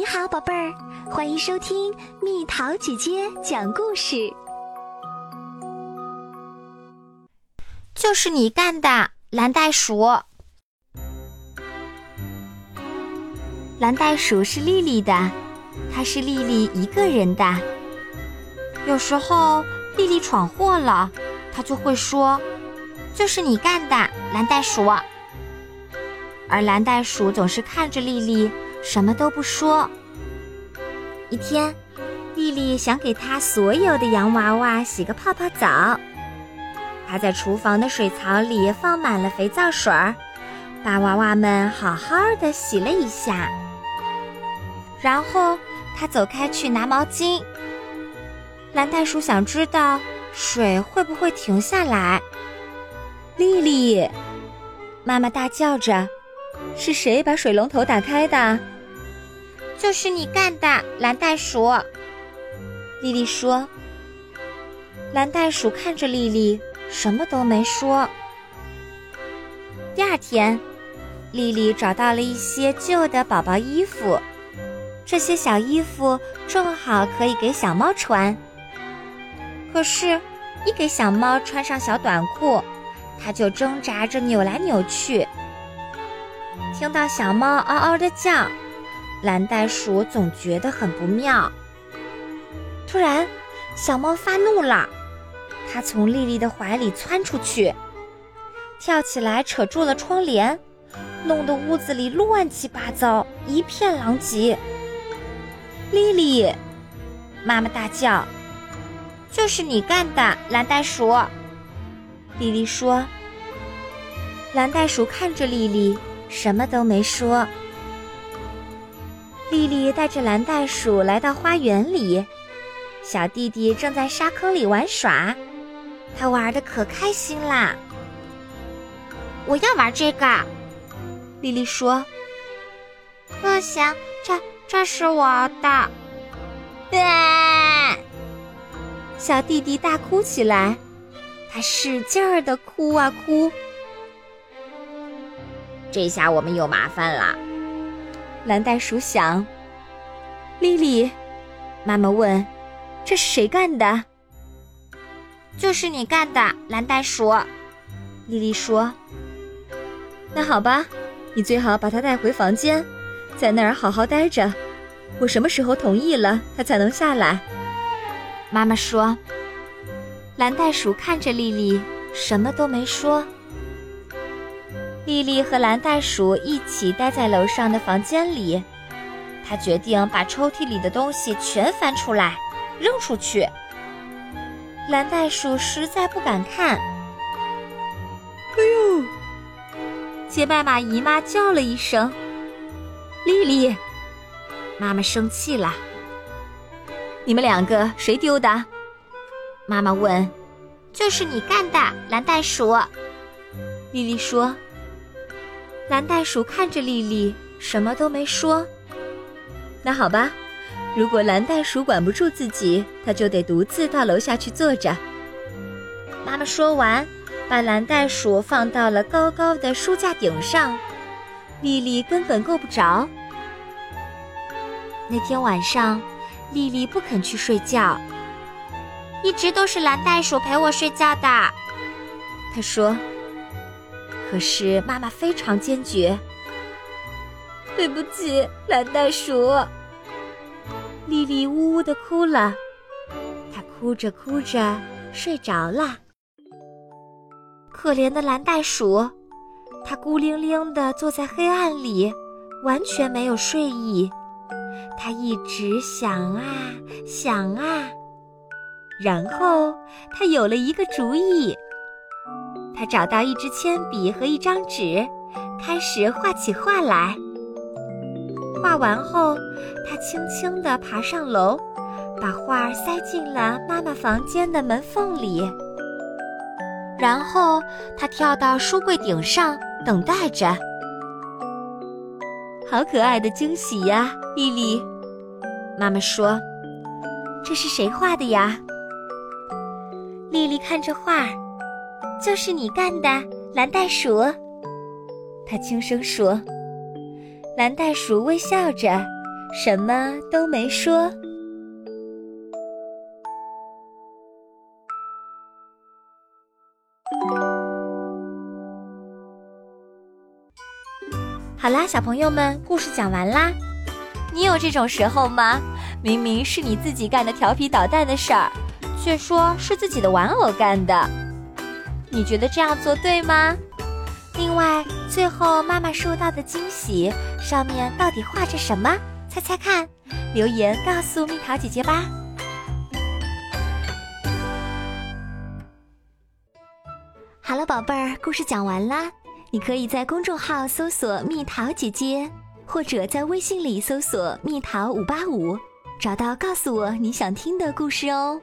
你好，宝贝儿，欢迎收听蜜桃姐姐讲故事。就是你干的，蓝袋鼠。蓝袋鼠是丽丽的，它是丽丽一个人的。有时候丽丽闯祸了，她就会说：“就是你干的，蓝袋鼠。”而蓝袋鼠总是看着丽丽。什么都不说。一天，丽丽想给她所有的洋娃娃洗个泡泡澡。她在厨房的水槽里放满了肥皂水儿，把娃娃们好好的洗了一下。然后，她走开去拿毛巾。蓝袋鼠想知道水会不会停下来。丽丽，妈妈大叫着。是谁把水龙头打开的？就是你干的，蓝袋鼠。丽丽说。蓝袋鼠看着丽丽，什么都没说。第二天，丽丽找到了一些旧的宝宝衣服，这些小衣服正好可以给小猫穿。可是，一给小猫穿上小短裤，它就挣扎着扭来扭去。听到小猫嗷嗷的叫，蓝袋鼠总觉得很不妙。突然，小猫发怒了，它从丽丽的怀里窜出去，跳起来扯住了窗帘，弄得屋子里乱七八糟，一片狼藉。丽丽，妈妈大叫：“就是你干的，蓝袋鼠！”丽丽说。蓝袋鼠看着丽丽。什么都没说。丽丽带着蓝袋鼠来到花园里，小弟弟正在沙坑里玩耍，他玩的可开心啦。我要玩这个，丽丽说。不行，这这是我的。小弟弟大哭起来，他使劲儿的哭啊哭。这下我们有麻烦了，蓝袋鼠想。丽丽，妈妈问：“这是谁干的？”“就是你干的，蓝袋鼠。”丽丽说。“那好吧，你最好把它带回房间，在那儿好好待着。我什么时候同意了，它才能下来？”妈妈说。蓝袋鼠看着丽丽，什么都没说。丽丽和蓝袋鼠一起待在楼上的房间里，她决定把抽屉里的东西全翻出来，扔出去。蓝袋鼠实在不敢看。哎呦！杰麦玛姨妈叫了一声：“丽丽！”妈妈生气了。你们两个谁丢的？妈妈问。就是你干的，蓝袋鼠。丽丽说。蓝袋鼠看着丽丽，什么都没说。那好吧，如果蓝袋鼠管不住自己，它就得独自到楼下去坐着。妈妈说完，把蓝袋鼠放到了高高的书架顶上，丽丽根本够不着。那天晚上，丽丽不肯去睡觉，一直都是蓝袋鼠陪我睡觉的。她说。可是妈妈非常坚决。对不起，蓝袋鼠。莉莉呜呜的哭了，她哭着哭着睡着了。可怜的蓝袋鼠，它孤零零的坐在黑暗里，完全没有睡意。它一直想啊想啊，然后它有了一个主意。他找到一支铅笔和一张纸，开始画起画来。画完后，他轻轻地爬上楼，把画塞进了妈妈房间的门缝里。然后他跳到书柜顶上，等待着。好可爱的惊喜呀，丽丽！妈妈说：“这是谁画的呀？”丽丽看着画。就是你干的，蓝袋鼠。他轻声说。蓝袋鼠微笑着，什么都没说。好啦，小朋友们，故事讲完啦。你有这种时候吗？明明是你自己干的调皮捣蛋的事儿，却说是自己的玩偶干的。你觉得这样做对吗？另外，最后妈妈收到的惊喜上面到底画着什么？猜猜看，留言告诉蜜桃姐姐吧。好了，宝贝儿，故事讲完啦。你可以在公众号搜索“蜜桃姐姐”，或者在微信里搜索“蜜桃五八五”，找到告诉我你想听的故事哦。